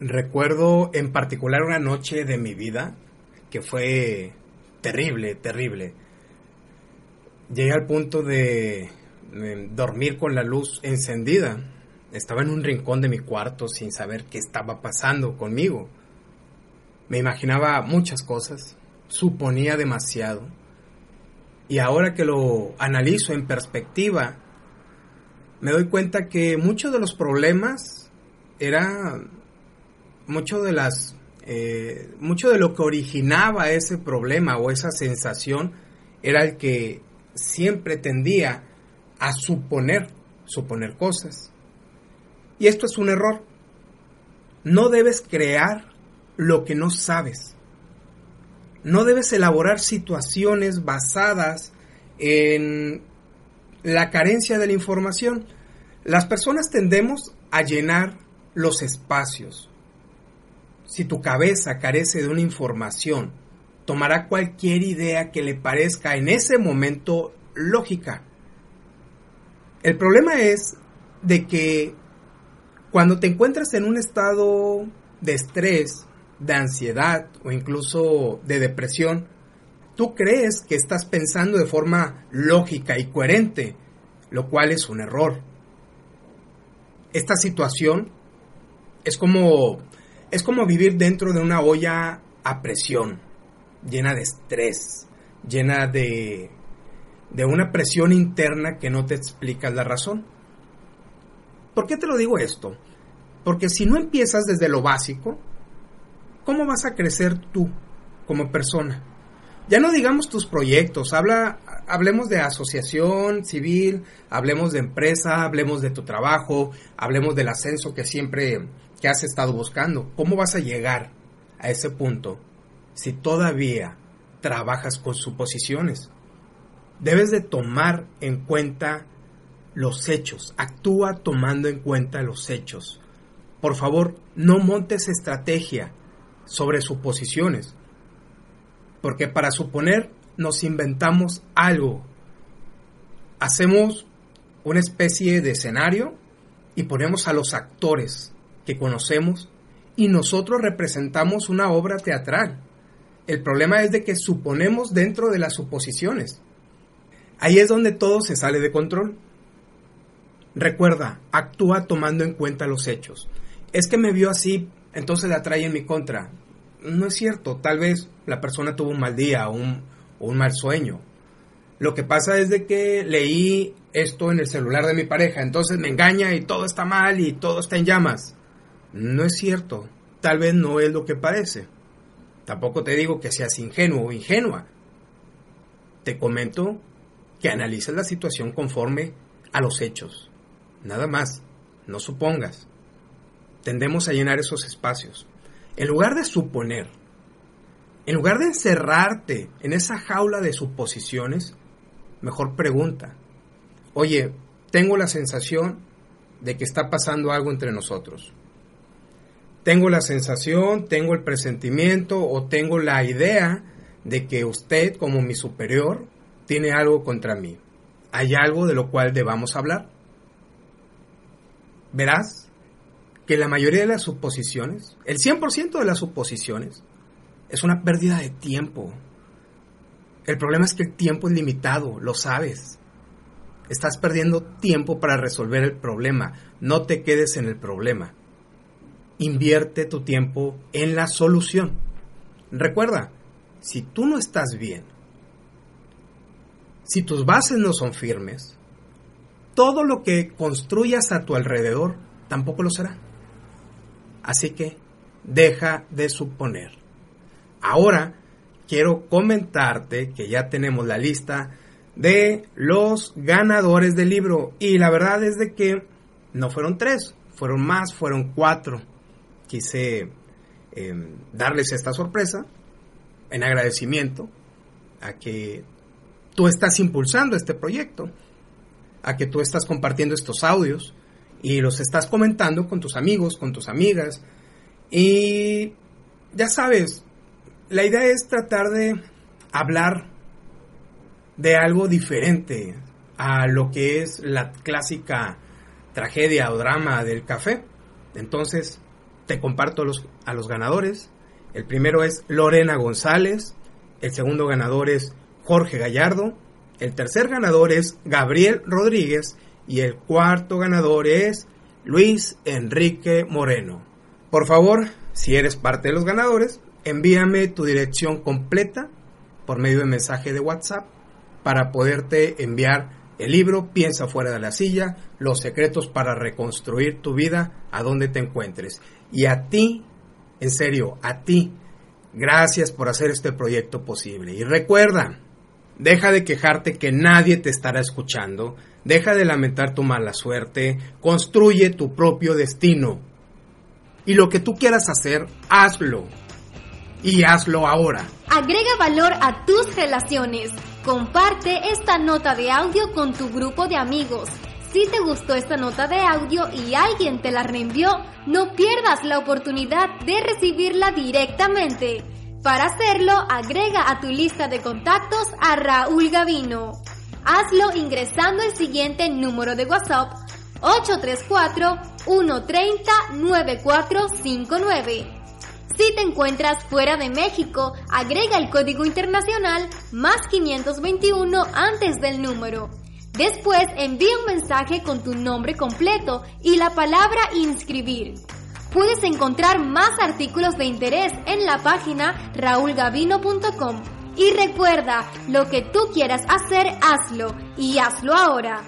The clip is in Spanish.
Recuerdo en particular una noche de mi vida que fue terrible, terrible. Llegué al punto de dormir con la luz encendida. Estaba en un rincón de mi cuarto sin saber qué estaba pasando conmigo. Me imaginaba muchas cosas, suponía demasiado. Y ahora que lo analizo en perspectiva, me doy cuenta que muchos de los problemas era mucho de las eh, mucho de lo que originaba ese problema o esa sensación era el que siempre tendía a suponer, suponer cosas. Y esto es un error. No debes crear lo que no sabes. No debes elaborar situaciones basadas en la carencia de la información. Las personas tendemos a llenar los espacios. Si tu cabeza carece de una información, tomará cualquier idea que le parezca en ese momento lógica. El problema es de que cuando te encuentras en un estado de estrés, de ansiedad o incluso de depresión, tú crees que estás pensando de forma lógica y coherente, lo cual es un error. Esta situación es como es como vivir dentro de una olla a presión, llena de estrés, llena de de una presión interna que no te explica la razón. ¿Por qué te lo digo esto? Porque si no empiezas desde lo básico, ¿cómo vas a crecer tú como persona? Ya no digamos tus proyectos, habla, hablemos de asociación civil, hablemos de empresa, hablemos de tu trabajo, hablemos del ascenso que siempre que has estado buscando. ¿Cómo vas a llegar a ese punto si todavía trabajas con suposiciones? Debes de tomar en cuenta los hechos, actúa tomando en cuenta los hechos. Por favor, no montes estrategia sobre suposiciones. Porque para suponer nos inventamos algo. Hacemos una especie de escenario y ponemos a los actores que conocemos y nosotros representamos una obra teatral. El problema es de que suponemos dentro de las suposiciones. Ahí es donde todo se sale de control. Recuerda, actúa tomando en cuenta los hechos. Es que me vio así entonces la trae en mi contra. No es cierto, tal vez la persona tuvo un mal día o un, un mal sueño. Lo que pasa es de que leí esto en el celular de mi pareja, entonces me engaña y todo está mal y todo está en llamas. No es cierto, tal vez no es lo que parece. Tampoco te digo que seas ingenuo o ingenua. Te comento que analices la situación conforme a los hechos. Nada más, no supongas tendemos a llenar esos espacios. En lugar de suponer, en lugar de encerrarte en esa jaula de suposiciones, mejor pregunta, oye, tengo la sensación de que está pasando algo entre nosotros. Tengo la sensación, tengo el presentimiento o tengo la idea de que usted como mi superior tiene algo contra mí. ¿Hay algo de lo cual debamos hablar? Verás, que la mayoría de las suposiciones, el 100% de las suposiciones, es una pérdida de tiempo. El problema es que el tiempo es limitado, lo sabes. Estás perdiendo tiempo para resolver el problema. No te quedes en el problema. Invierte tu tiempo en la solución. Recuerda, si tú no estás bien, si tus bases no son firmes, todo lo que construyas a tu alrededor tampoco lo será. Así que deja de suponer. Ahora quiero comentarte que ya tenemos la lista de los ganadores del libro y la verdad es de que no fueron tres, fueron más, fueron cuatro. Quise em, darles esta sorpresa en agradecimiento a que tú estás impulsando este proyecto, a que tú estás compartiendo estos audios, y los estás comentando con tus amigos, con tus amigas. Y ya sabes, la idea es tratar de hablar de algo diferente a lo que es la clásica tragedia o drama del café. Entonces, te comparto a los ganadores. El primero es Lorena González, el segundo ganador es Jorge Gallardo, el tercer ganador es Gabriel Rodríguez y el cuarto ganador es Luis Enrique Moreno. Por favor, si eres parte de los ganadores, envíame tu dirección completa por medio de mensaje de WhatsApp para poderte enviar el libro Piensa fuera de la silla, los secretos para reconstruir tu vida a donde te encuentres. Y a ti, en serio, a ti, gracias por hacer este proyecto posible. Y recuerda, deja de quejarte que nadie te estará escuchando, deja de lamentar tu mala suerte, construye tu propio destino. Y lo que tú quieras hacer, hazlo. Y hazlo ahora. Agrega valor a tus relaciones. Comparte esta nota de audio con tu grupo de amigos. Si te gustó esta nota de audio y alguien te la reenvió, no pierdas la oportunidad de recibirla directamente. Para hacerlo, agrega a tu lista de contactos a Raúl Gavino. Hazlo ingresando el siguiente número de WhatsApp 834-130-9459. Si te encuentras fuera de México, agrega el código internacional más 521 antes del número. Después envía un mensaje con tu nombre completo y la palabra inscribir. Puedes encontrar más artículos de interés en la página raulgavino.com. Y recuerda, lo que tú quieras hacer, hazlo y hazlo ahora.